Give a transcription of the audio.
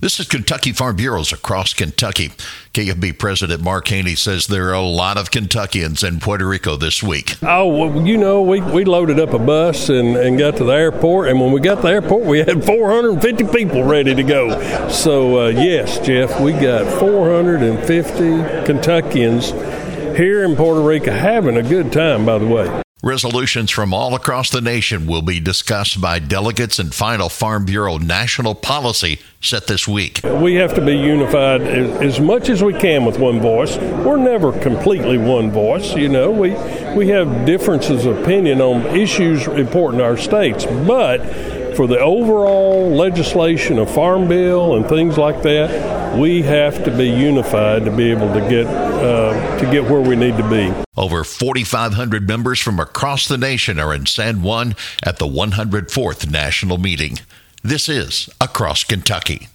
This is Kentucky Farm Bureaus across Kentucky. KFB President Mark Haney says there are a lot of Kentuckians in Puerto Rico this week. Oh, well, you know, we, we loaded up a bus and, and got to the airport, and when we got to the airport, we had 450 people ready to go. So, uh, yes, Jeff, we got 450 Kentuckians here in Puerto Rico having a good time, by the way. Resolutions from all across the nation will be discussed by delegates and final Farm Bureau national policy set this week. We have to be unified as, much as we can with one voice. We're never completely one voice, you know. We we have differences of opinion on issues important to our states, but for the overall legislation of Farm Bill and things like that, we have to be unified to be able to get uh, to get where we need to be. Over 4,500 members from across the nation are in San Juan at the 104th National Meeting. This is Across Kentucky.